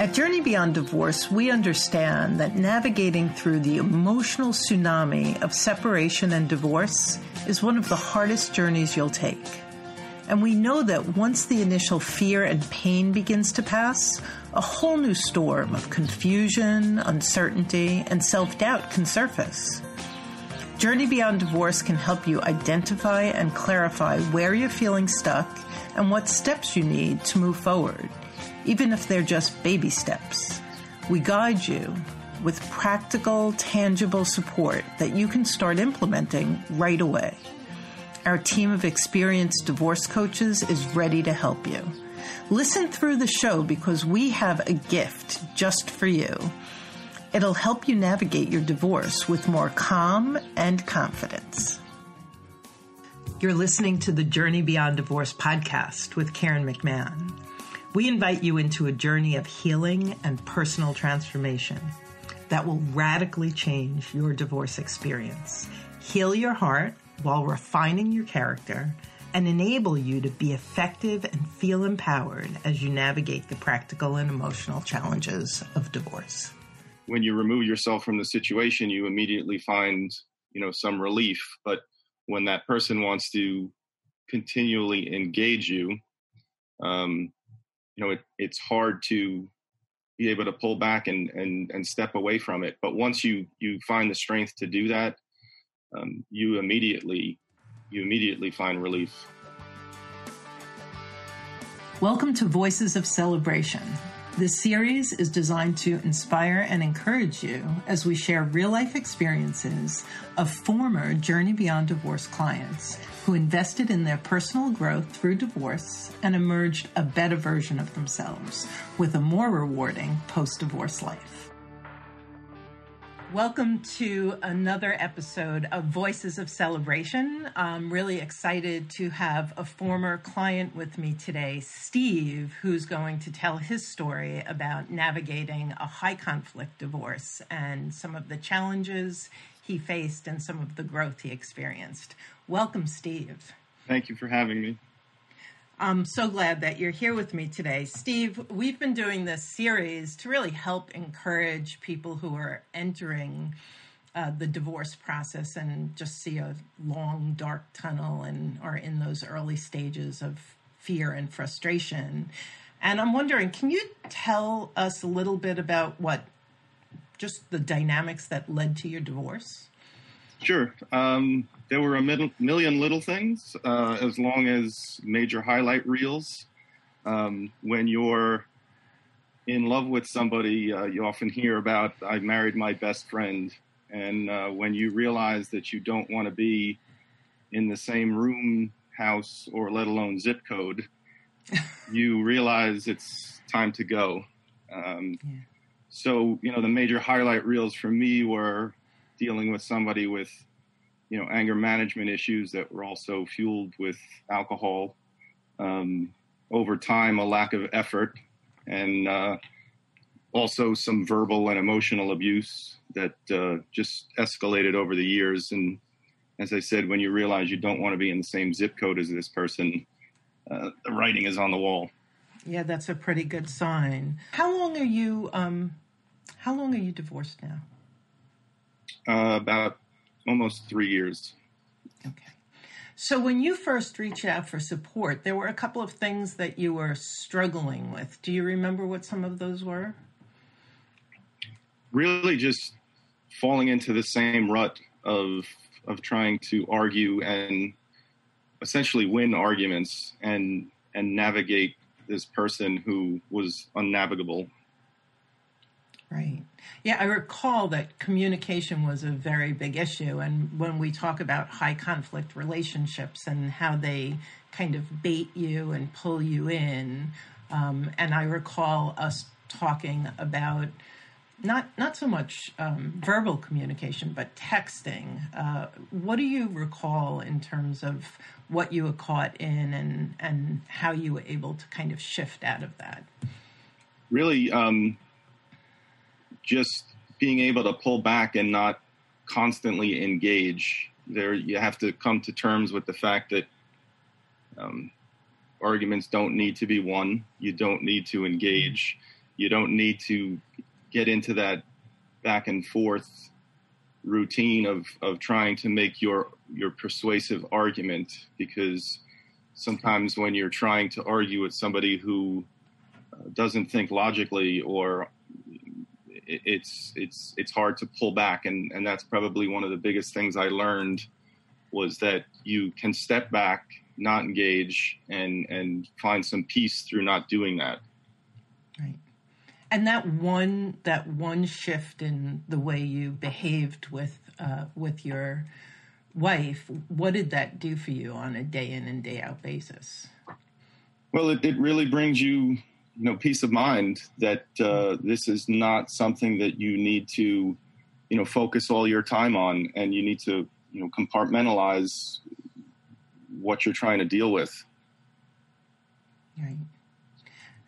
At Journey Beyond Divorce, we understand that navigating through the emotional tsunami of separation and divorce is one of the hardest journeys you'll take. And we know that once the initial fear and pain begins to pass, a whole new storm of confusion, uncertainty, and self doubt can surface. Journey Beyond Divorce can help you identify and clarify where you're feeling stuck and what steps you need to move forward even if they're just baby steps. We guide you with practical, tangible support that you can start implementing right away. Our team of experienced divorce coaches is ready to help you. Listen through the show because we have a gift just for you. It'll help you navigate your divorce with more calm and confidence. You're listening to the Journey Beyond Divorce podcast with Karen McMahon. We invite you into a journey of healing and personal transformation that will radically change your divorce experience, heal your heart while refining your character, and enable you to be effective and feel empowered as you navigate the practical and emotional challenges of divorce. When you remove yourself from the situation, you immediately find, you know, some relief. But when that person wants to continually engage you, um, you know, it, it's hard to be able to pull back and, and, and step away from it. But once you, you find the strength to do that, um, you immediately, you immediately find relief. Welcome to Voices of Celebration. This series is designed to inspire and encourage you as we share real life experiences of former Journey Beyond Divorce clients who invested in their personal growth through divorce and emerged a better version of themselves with a more rewarding post divorce life. Welcome to another episode of Voices of Celebration. I'm really excited to have a former client with me today, Steve, who's going to tell his story about navigating a high conflict divorce and some of the challenges he faced and some of the growth he experienced. Welcome, Steve. Thank you for having me. I'm so glad that you're here with me today. Steve, we've been doing this series to really help encourage people who are entering uh, the divorce process and just see a long, dark tunnel and are in those early stages of fear and frustration. And I'm wondering, can you tell us a little bit about what just the dynamics that led to your divorce? Sure. Um, there were a million little things, uh, as long as major highlight reels. Um, when you're in love with somebody, uh, you often hear about, I married my best friend. And uh, when you realize that you don't want to be in the same room, house, or let alone zip code, you realize it's time to go. Um, yeah. So, you know, the major highlight reels for me were dealing with somebody with you know anger management issues that were also fueled with alcohol. Um, over time a lack of effort and uh, also some verbal and emotional abuse that uh, just escalated over the years. And as i said when you realize you don't want to be in the same zip code as this person uh, the writing is on the wall. Yeah that's a pretty good sign. How long are you um, how long are you divorced now uh, about almost three years. Okay. So when you first reached out for support, there were a couple of things that you were struggling with. Do you remember what some of those were? Really, just falling into the same rut of of trying to argue and essentially win arguments and and navigate this person who was unnavigable Right. Yeah, I recall that communication was a very big issue. And when we talk about high conflict relationships and how they kind of bait you and pull you in, um, and I recall us talking about not not so much um, verbal communication, but texting. Uh, what do you recall in terms of what you were caught in and and how you were able to kind of shift out of that? Really, um, just being able to pull back and not constantly engage. There, you have to come to terms with the fact that um, arguments don't need to be won. You don't need to engage. you don't need to get into that back and forth routine of of trying to make your your persuasive argument because sometimes when you're trying to argue with somebody who uh, doesn't think logically or it's it's it's hard to pull back. And and that's probably one of the biggest things I learned was that you can step back not engage and and find some peace through not doing that. Right. And that one that one shift in the way you behaved with uh, with your wife what did that do for you on a day in and day out basis? Well it, it really brings you you know peace of mind that uh, this is not something that you need to you know focus all your time on and you need to you know compartmentalize what you're trying to deal with. Right.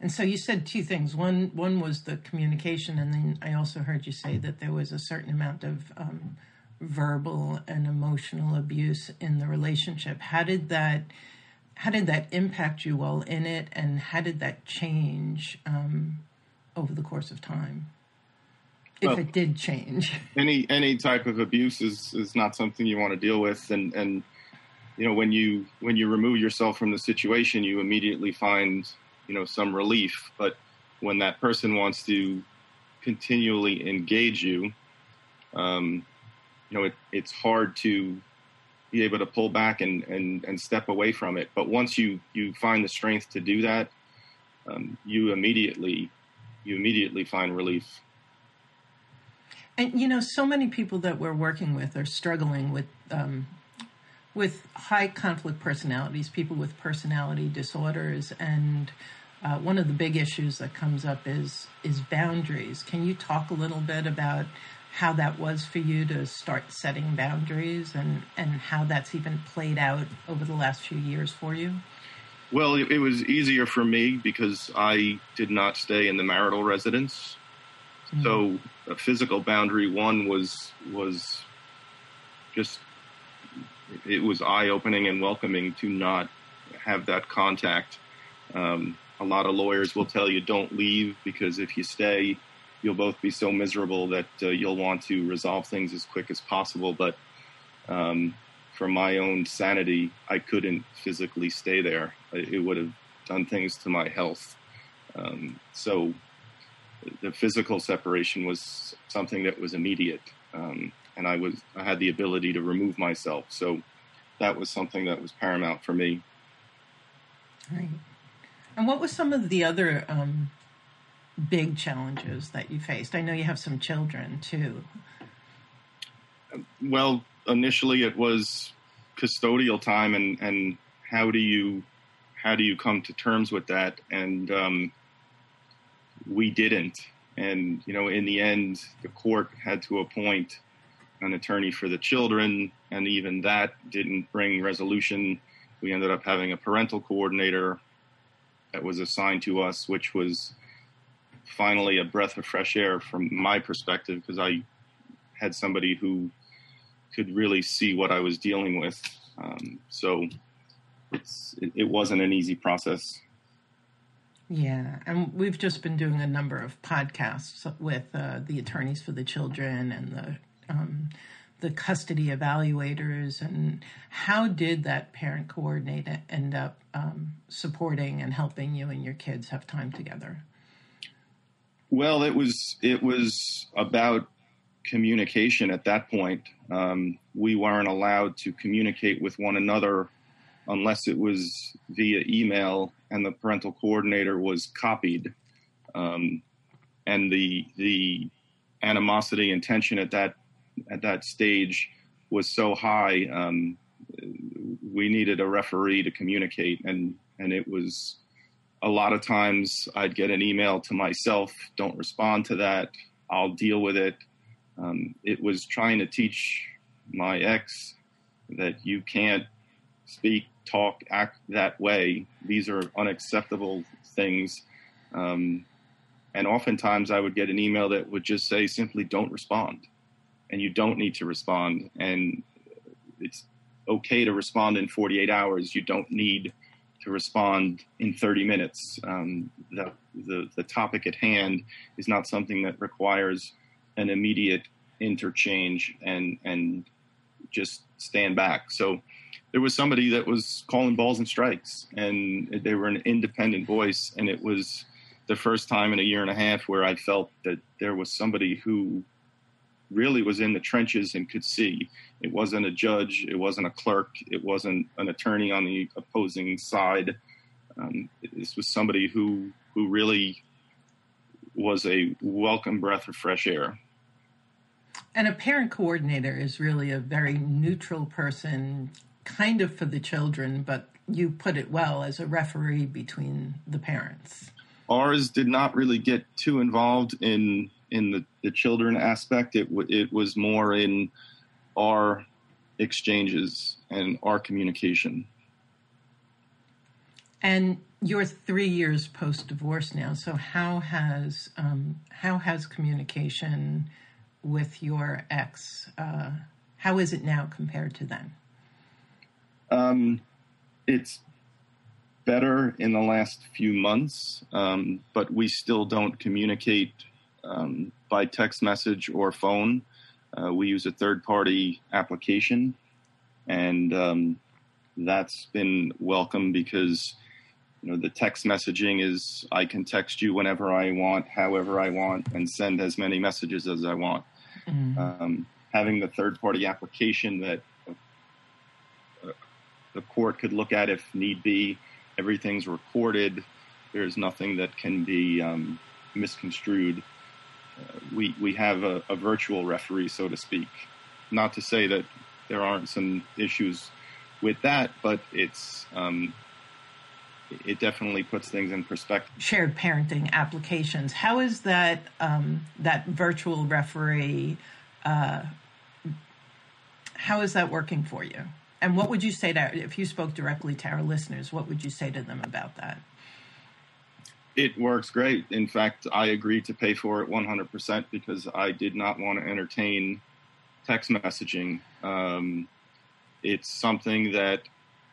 And so you said two things. One one was the communication and then i also heard you say that there was a certain amount of um, verbal and emotional abuse in the relationship. How did that how did that impact you while in it, and how did that change um, over the course of time? If well, it did change, any any type of abuse is is not something you want to deal with, and and you know when you when you remove yourself from the situation, you immediately find you know some relief. But when that person wants to continually engage you, um, you know it, it's hard to be able to pull back and, and, and step away from it. But once you, you find the strength to do that, um, you immediately you immediately find relief. And you know, so many people that we're working with are struggling with um, with high conflict personalities, people with personality disorders, and uh, one of the big issues that comes up is is boundaries. Can you talk a little bit about how that was for you to start setting boundaries and, and how that's even played out over the last few years for you? Well, it, it was easier for me because I did not stay in the marital residence. Mm-hmm. So a physical boundary one was was just it was eye opening and welcoming to not have that contact. Um, a lot of lawyers will tell you don't leave because if you stay, you'll both be so miserable that uh, you'll want to resolve things as quick as possible. But um, for my own sanity, I couldn't physically stay there. It would have done things to my health. Um, so the physical separation was something that was immediate, um, and I was I had the ability to remove myself. So that was something that was paramount for me. Right. And what was some of the other um, big challenges that you faced? I know you have some children too. Well, initially it was custodial time, and and how do you how do you come to terms with that? And um, we didn't. And you know, in the end, the court had to appoint an attorney for the children, and even that didn't bring resolution. We ended up having a parental coordinator that was assigned to us, which was finally a breath of fresh air from my perspective because I had somebody who could really see what I was dealing with. Um, so it, it, wasn't an easy process. Yeah, and we've just been doing a number of podcasts with uh, the attorneys for the children and the um, the custody evaluators, and how did that parent coordinator end up um, supporting and helping you and your kids have time together? Well, it was it was about communication at that point. Um, we weren't allowed to communicate with one another unless it was via email and the parental coordinator was copied. Um, and the the animosity and tension at that at that stage was so high. Um, we needed a referee to communicate, and and it was a lot of times I'd get an email to myself, don't respond to that, I'll deal with it. Um, it was trying to teach my ex that you can't speak, talk, act that way. These are unacceptable things. Um, and oftentimes I would get an email that would just say simply don't respond. And you don't need to respond. And it's okay to respond in 48 hours. You don't need to respond in 30 minutes. Um, the, the, the topic at hand is not something that requires an immediate interchange and and just stand back. So there was somebody that was calling balls and strikes, and they were an independent voice, and it was the first time in a year and a half where I felt that there was somebody who really was in the trenches and could see. It wasn't a judge, it wasn't a clerk, it wasn't an attorney on the opposing side. Um, this was somebody who who really was a welcome breath of fresh air. And a parent coordinator is really a very neutral person, kind of for the children, but you put it well as a referee between the parents. Ours did not really get too involved in in the, the children aspect. It it was more in our exchanges and our communication. And you're three years post divorce now. So how has um, how has communication with your ex? Uh, how is it now compared to then? Um, it's better in the last few months, um, but we still don't communicate um, by text message or phone. Uh, we use a third party application, and um, that's been welcome because you know the text messaging is I can text you whenever I want, however I want, and send as many messages as I want. Mm-hmm. Um, having the third party application that uh, the court could look at if need be, everything's recorded. There's nothing that can be um, misconstrued. We we have a, a, virtual referee, so to speak. Not to say that there aren't some issues with that, but it's um, it definitely puts things in perspective. Shared parenting applications. How is that um, that virtual referee? Uh, how is that working for you? And what would you say to if you spoke directly to our listeners? What would you say to them about that? It works great. In fact, I agreed to pay for it 100% because I did not want to entertain text messaging. Um, it's something that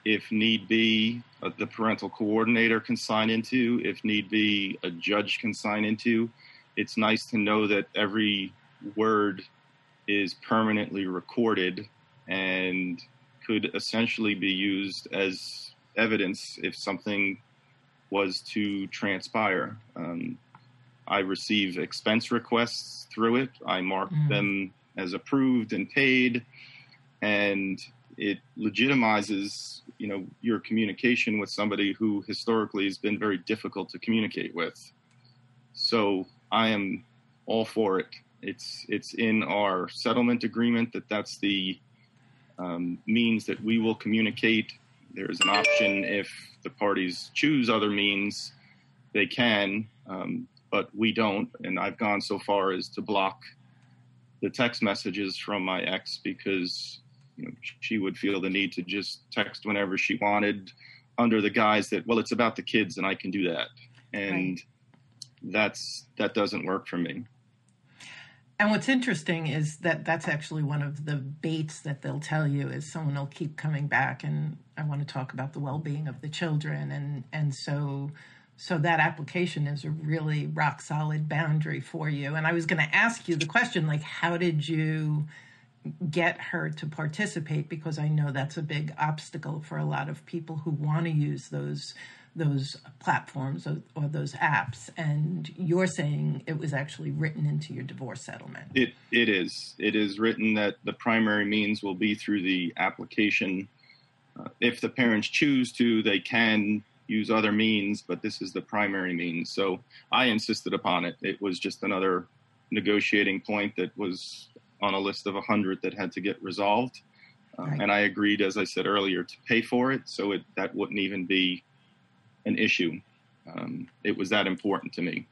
if need be, uh, the parental coordinator can sign into. If need be, a judge can sign into. It's nice to know that every word is permanently recorded and could essentially be used as evidence if something was to transpire. Um, I receive expense requests through it. I mark mm. them as approved and paid, and it legitimizes you know your communication with somebody who historically has been very difficult to communicate with so i am all for it it's it's in our settlement agreement that that's the um, means that we will communicate there's an option if the parties choose other means they can um, but we don't and i've gone so far as to block the text messages from my ex because you know, she would feel the need to just text whenever she wanted under the guise that, well, it's about the kids and I can do that. And right. that's, that doesn't work for me. And what's interesting is that that's actually one of the baits that they'll tell you is someone will keep coming back and I want to talk about the well-being of the children and and so so that application is a really rock solid boundary for you. And I was going to ask you the question like how did you get her to participate because I know that's a big obstacle for a lot of people who want to use those those platforms or, or, those apps and you're saying it was actually written into your divorce settlement. It it is. It is written that the primary means will be through the application. Uh, if the parents choose to they can use other means but this is the primary means. So i insisted upon it. It was just another negotiating point that was on a list of 100 that had to get resolved. Uh, right. And I agreed, as I said earlier, to pay for it, so it, that wouldn't even be an issue. Um, it was that important to me.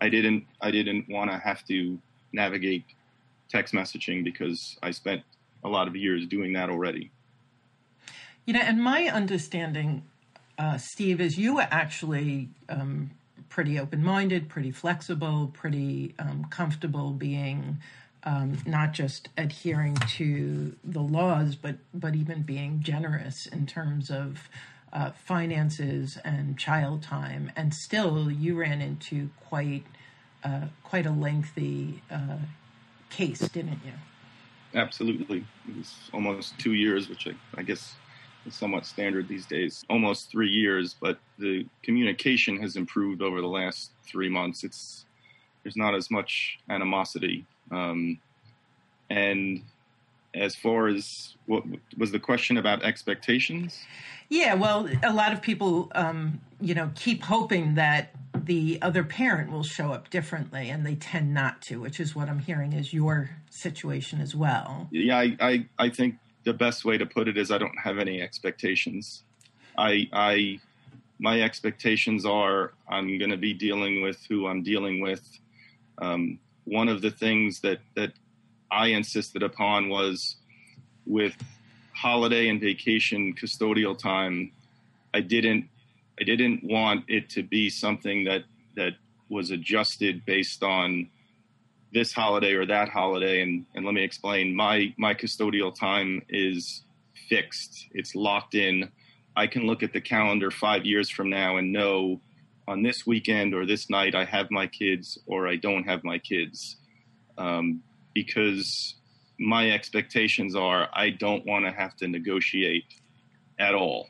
I didn't. I didn't want to have to navigate text messaging because I spent a lot of years doing that already. You know, and my understanding, uh, Steve, is you were actually um, pretty open-minded, pretty flexible, pretty um, comfortable being um, not just adhering to the laws, but but even being generous in terms of uh, finances and child time, and still you ran into quite uh, quite a lengthy uh, case, didn't you? Absolutely, it was almost two years, which I, I guess is somewhat standard these days. Almost three years, but the communication has improved over the last three months. It's there's not as much animosity, um, and as far as what was the question about expectations? Yeah, well, a lot of people, um, you know, keep hoping that the other parent will show up differently, and they tend not to, which is what I'm hearing is your situation as well. Yeah, I, I, I think the best way to put it is I don't have any expectations. I, I, my expectations are I'm going to be dealing with who I'm dealing with. Um, one of the things that that I insisted upon was with holiday and vacation custodial time. I didn't I didn't want it to be something that that was adjusted based on this holiday or that holiday. And and let me explain. My my custodial time is fixed. It's locked in. I can look at the calendar 5 years from now and know on this weekend or this night i have my kids or i don't have my kids. Um, because my expectations are I don't want to have to negotiate at all.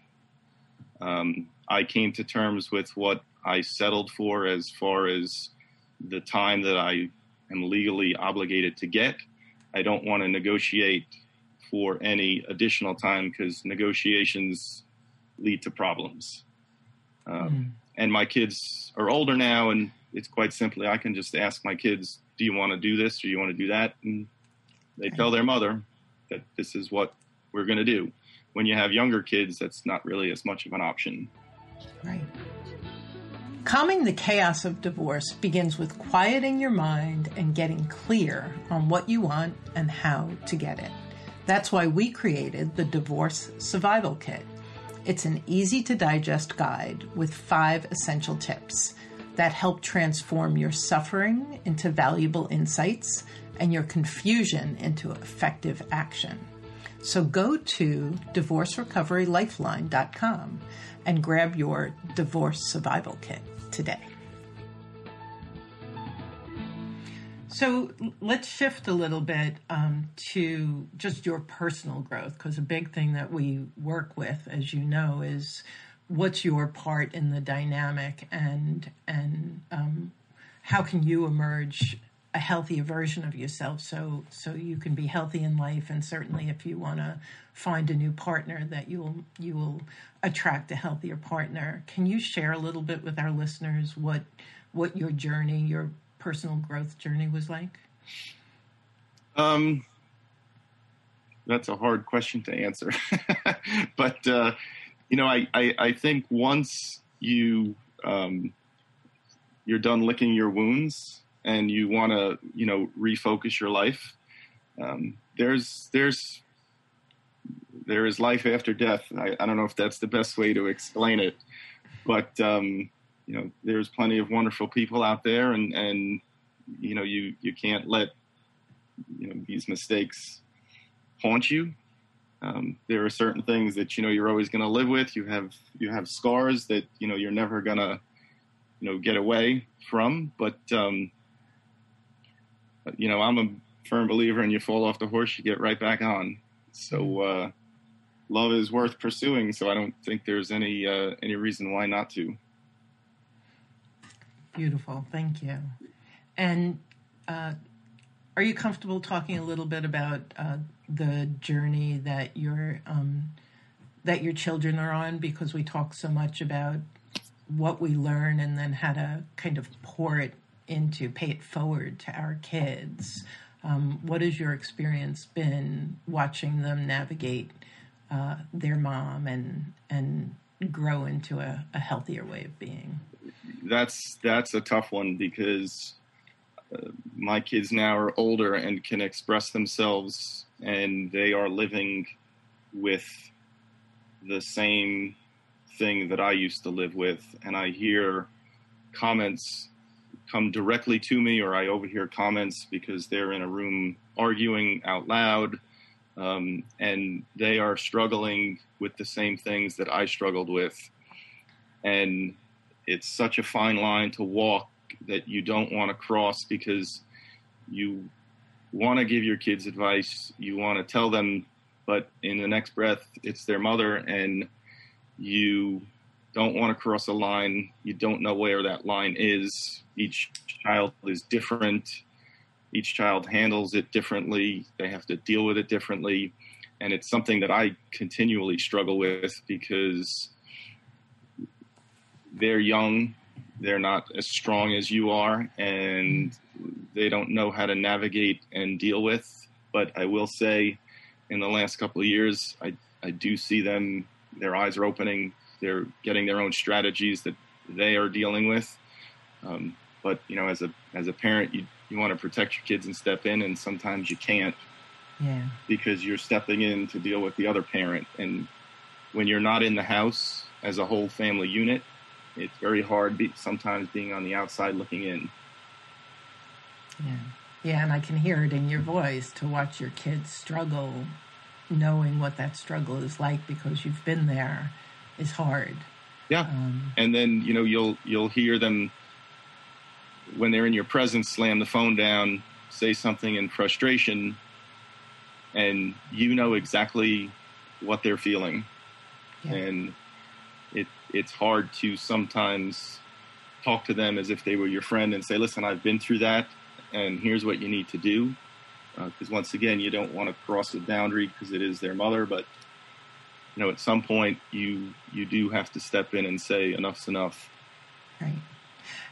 Um, I came to terms with what I settled for as far as the time that I am legally obligated to get. I don't want to negotiate for any additional time because negotiations lead to problems. Um, mm. And my kids are older now, and it's quite simply I can just ask my kids, "Do you want to do this or you want to do that?" And they tell their mother that this is what we're going to do. When you have younger kids, that's not really as much of an option. Right. Calming the chaos of divorce begins with quieting your mind and getting clear on what you want and how to get it. That's why we created the Divorce Survival Kit. It's an easy to digest guide with five essential tips that help transform your suffering into valuable insights and your confusion into effective action. So go to divorcerecoverylifeline.com and grab your divorce survival kit today. So let's shift a little bit um, to just your personal growth, because a big thing that we work with, as you know, is what's your part in the dynamic and and um, how can you emerge a healthier version of yourself so so you can be healthy in life and certainly if you want to find a new partner that you will you will attract a healthier partner. Can you share a little bit with our listeners what what your journey your personal growth journey was like? Um that's a hard question to answer but uh you know I, I i think once you um you're done licking your wounds and you want to you know refocus your life um, there's there's there is life after death. I, I, don't know if that's the best way to explain it but um, you know there's plenty of wonderful people out there and and you know you you can't let you know these mistakes haunt you um, there are certain things that you know you're always going to live with you have you have scars that you know you're never going to you know get away from but um, you know, I'm a firm believer in you fall off the horse, you get right back on. So, mm-hmm. uh, love is worth pursuing. So I don't think there's any, uh, any reason why not to. Beautiful. Thank you. And, uh, are you comfortable talking a little bit about uh, the journey that your um, that your children are on? Because we talk so much about what we learn and then how to kind of pour it into pay it forward to our kids. Um, what has your experience been watching them navigate uh, their mom and and grow into a, a, healthier way of being? That's that's a tough one because uh, my kids now are older and can express themselves, and they are living with the same thing that I used to live with, and I hear comments come directly to me or I overhear comments because they're in a room arguing out loud. um, and they are struggling with the same things that I struggled with, and it's such a fine line to walk that you don't want to cross because you want to give your kids advice, you want to tell them, but in the next breath, it's their mother, and you don't want to cross a line. You don't know where that line is. Each child is different. Each child handles it differently. They have to deal with it differently. And it's something that I continually struggle with because they're young, they're not as strong as you are, and they don't know how to navigate and deal with. But I will say, in the last couple of years, I, I do see them, their eyes are opening, they're getting their own strategies that they are dealing with. Um, but you know, as a as a parent, you you want to protect your kids and step in, and sometimes you can't. Yeah. Because you're stepping in to deal with the other parent, and when you're not in the house as a whole family unit, it's very hard. Be, sometimes being on the outside looking in. Yeah. Yeah, and I can hear it in your voice to watch your kids struggle, knowing what that struggle is like because you've been there is hard. Yeah. Um, and then, you know, you'll you'll hear them when they're in your presence slam the phone down, say something in frustration, and you know exactly what they're feeling. Yeah. And it's hard to sometimes talk to them as if they were your friend and say, "Listen, I've been through that, and here's what you need to do." Because uh, once again, you don't want to cross the boundary because it is their mother, but you know, at some point you you do have to step in and say enough's enough. Right.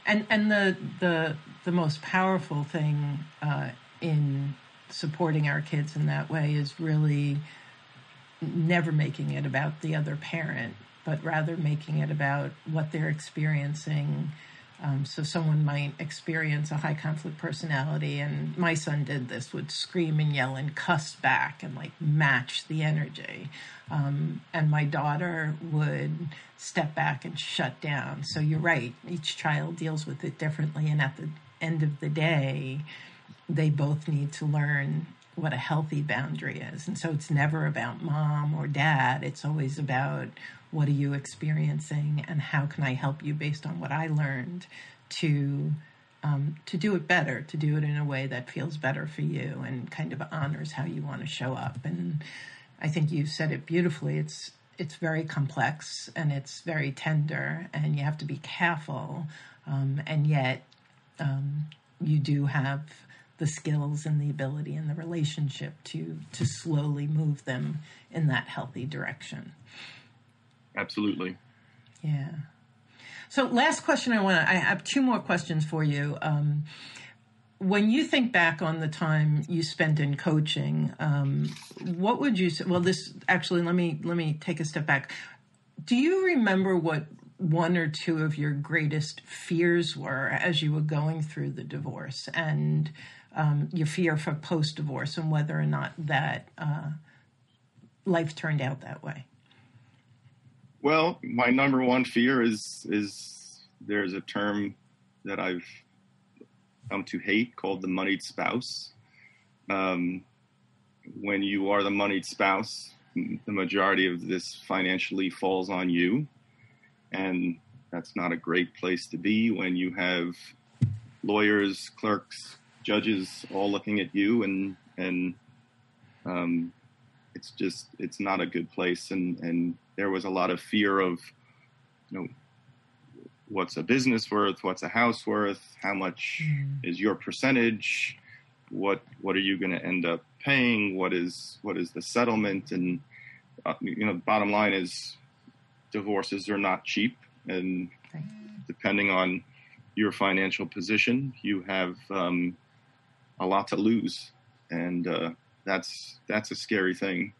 And and the the the most powerful thing uh, in supporting our kids in that way is really never making it about the other parent, but rather making it about what they're experiencing um, so someone might experience a high conflict personality, and my son did this, would scream and yell and cuss back and like match the energy. Um, and my daughter would step back and shut down. So you're right, each child deals with it differently, and at the end of the day, they both need to learn what a healthy boundary is. And so it's never about mom or dad, it's always about what are you experiencing and how can I help you based on what I learned to um, to do it better, to do it in a way that feels better for you and kind of honors how you want to show up. And I think you said it beautifully. It's it's very complex and it's very tender, and you have to be careful. Um, and yet, um, you do have the skills and the ability and the relationship to to slowly move them in that healthy direction. Absolutely. Yeah. So, last question I want to, I have two more questions for you. Um, when you think back on the time you spent in coaching, um, what would you say? Well, this actually, let me let me take a step back. Do you remember what one or two of your greatest fears were as you were going through the divorce and um, your fear for post divorce and whether or not that uh, life turned out that way? Well, my number one fear is is there's a term that I've come to hate called the moneyed spouse. Um, when you are the moneyed spouse, the majority of this financially falls on you, and that's not a great place to be when you have lawyers, clerks, judges all looking at you, and and um, it's just it's not a good place, and and there was a lot of fear of, you know, what's a business worth, what's a house worth, how much mm. is your percentage, what what are you going to end up paying, what is what is the settlement, and uh, you know, bottom line is divorces are not cheap, and depending on your financial position, you have um, a lot to lose, and uh, that's that's a scary thing.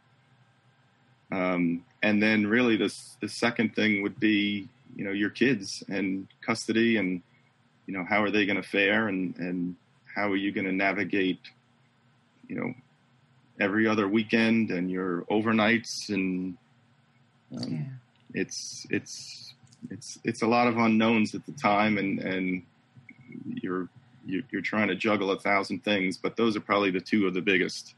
Um, and then really the the second thing would be you know your kids and custody and you know how are they going to fare and and how are you going to navigate you know every other weekend and your overnights and um, yeah. it's it's it's it's a lot of unknowns at the time and and you're you're trying to juggle a thousand things but those are probably the two of the biggest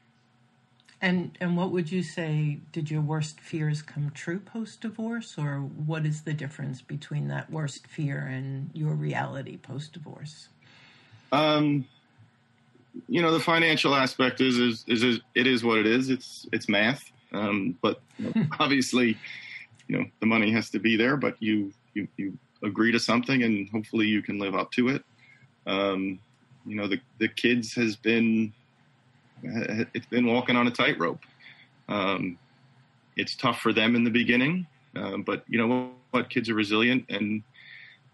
And and what would you say? Did your worst fears come true post divorce, or what is the difference between that worst fear and your reality post divorce? Um, you know, the financial aspect is, is is, is it is what it is. It's it's math, um, but you know, obviously, you know, the money has to be there. But you you you agree to something, and hopefully, you can live up to it. Um, you know, the the kids has been it's been walking on a tightrope. Um, it's tough for them in the beginning, uh, but you know what? Kids are resilient and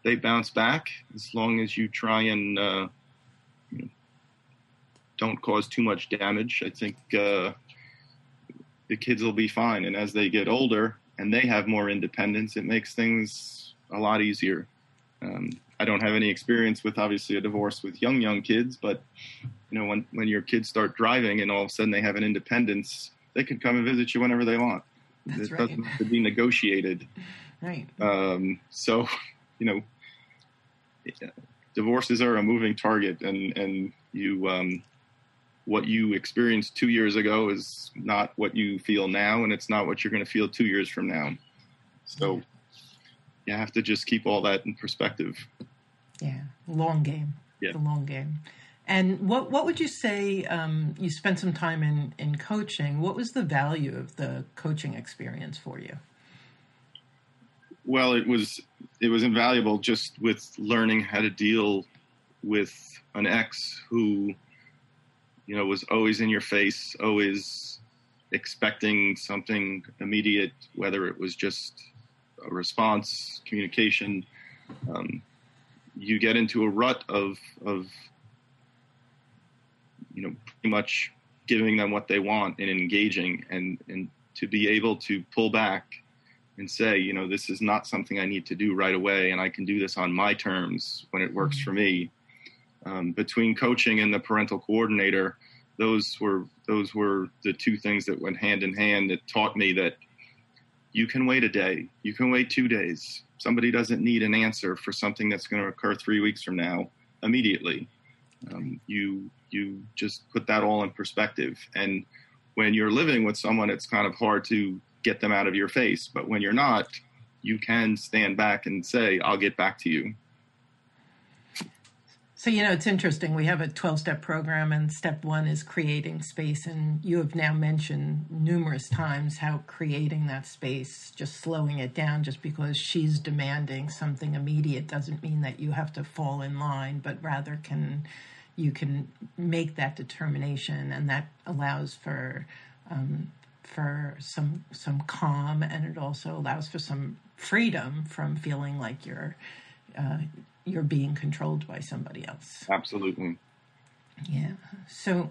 they bounce back as long as you try and uh, you know, don't cause too much damage. I think uh, the kids will be fine. And as they get older and they have more independence, it makes things a lot easier. Um, I don't have any experience with obviously a divorce with young young kids, but you know when when your kids start driving and all of a sudden they have an independence, they can come and visit you whenever they want. That's it right. doesn't have to be negotiated. Right. Um, so, you know, divorces are a moving target, and and you um, what you experienced two years ago is not what you feel now, and it's not what you're going to feel two years from now. So, you have to just keep all that in perspective. Yeah, long game. Yeah. The long game. And what what would you say? Um, you spent some time in in coaching. What was the value of the coaching experience for you? Well, it was it was invaluable just with learning how to deal with an ex who, you know, was always in your face, always expecting something immediate, whether it was just a response, communication. Um, you get into a rut of of you know pretty much giving them what they want and engaging and and to be able to pull back and say you know this is not something i need to do right away and i can do this on my terms when it works for me. Um, between coaching and the parental coordinator those were those were the two things that went hand in hand that taught me that you can wait a day you can wait two days. Somebody doesn't need an answer for something that's going to occur three weeks from now immediately um, you you just put that all in perspective and when you're living with someone it's kind of hard to get them out of your face but when you're not you can stand back and say i'll get back to you So, you know, it's interesting. We have a 12 step program, and step one is creating space. And you have now mentioned numerous times how creating that space, just slowing it down, just because she's demanding something immediate, doesn't mean that you have to fall in line, but rather can you can make that determination, and that allows for um, for some some calm, and it also allows for some freedom from feeling like you're uh, you're being controlled by somebody else. absolutely Yeah. So,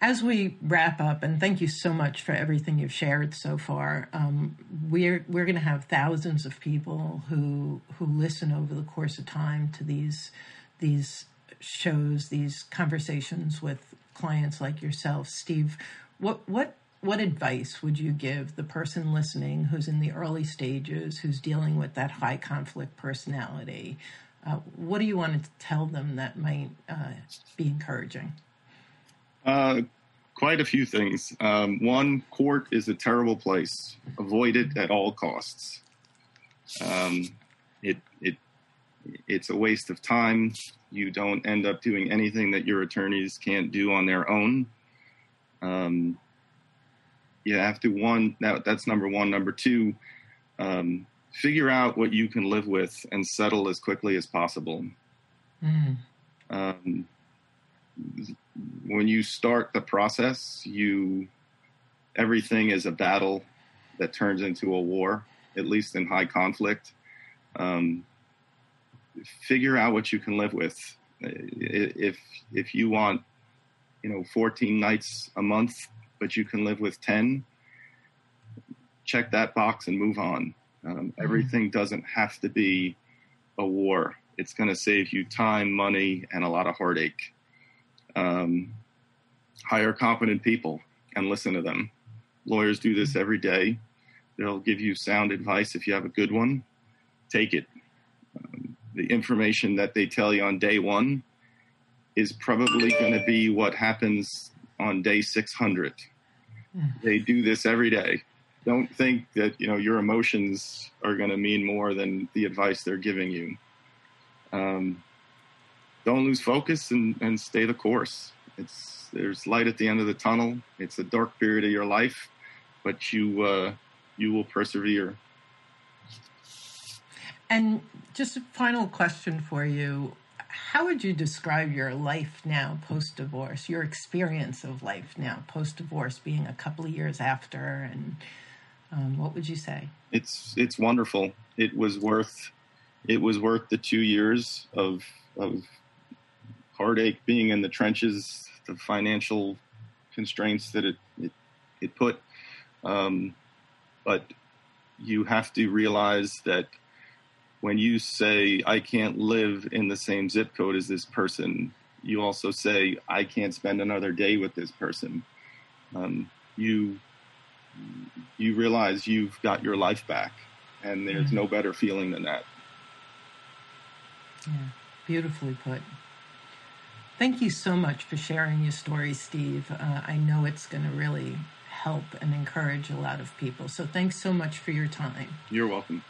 as we wrap up, and thank you so much for everything you've shared so far. Um, we're we're going to have thousands of people who who listen over the course of time to these these shows, these conversations with clients like yourself, Steve. What what what advice would you give the person listening who's in the early stages, who's dealing with that high conflict personality? Uh, what do you want to tell them that might uh, be encouraging? Uh, quite a few things. Um, one, court is a terrible place. Avoid it at all costs. Um, it it it's a waste of time. You don't end up doing anything that your attorneys can't do on their own. Um, you have to one that, that's number one. Number two, um, figure out what you can live with and settle as quickly as possible. Mm. Um, when you start the process, you everything is a battle that turns into a war, at least in high conflict. Um, figure out what you can live with. If if you want, you know, 14 nights a month, but you can live with 10, check that box and move on. Um, everything doesn't have to be a war. It's going to save you time, money, and a lot of heartache. Um, hire competent people and listen to them. Lawyers do this every day. They'll give you sound advice if you have a good one. Take it. Um, the information that they tell you on day one is probably going to be what happens on day 600. They do this every day. Don't think that you know your emotions are going to mean more than the advice they're giving you. Um, don't lose focus and, and stay the course. It's there's light at the end of the tunnel. It's a dark period of your life, but you uh, you will persevere. And just a final question for you. How would you describe your life now post divorce, your experience of life now post divorce, being a couple of years after? And um, what would you say? It's it's wonderful. It was worth it was worth the two years of of heartache, being in the trenches, the financial constraints that it it, it put. Um, but you have to realize that when you say I can't live in the same zip code as this person, you also say I can't spend another day with this person. Um, you you realize you've got your life back, and there's mm-hmm. no better feeling than that. Yeah, beautifully put. Thank you so much for sharing your story, Steve. Uh, I know it's going to really help and encourage a lot of people. So thanks so much for your time. You're welcome.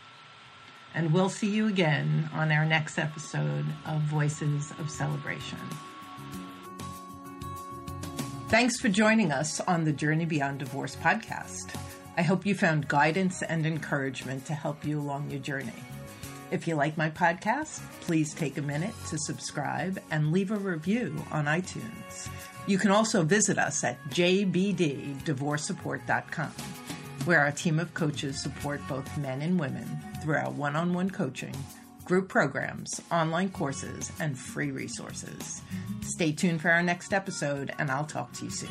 And we'll see you again on our next episode of Voices of Celebration. Thanks for joining us on the Journey Beyond Divorce podcast. I hope you found guidance and encouragement to help you along your journey. If you like my podcast, please take a minute to subscribe and leave a review on iTunes. You can also visit us at jbddivorcesupport.com, where our team of coaches support both men and women through our one on one coaching, group programs, online courses, and free resources. Stay tuned for our next episode, and I'll talk to you soon.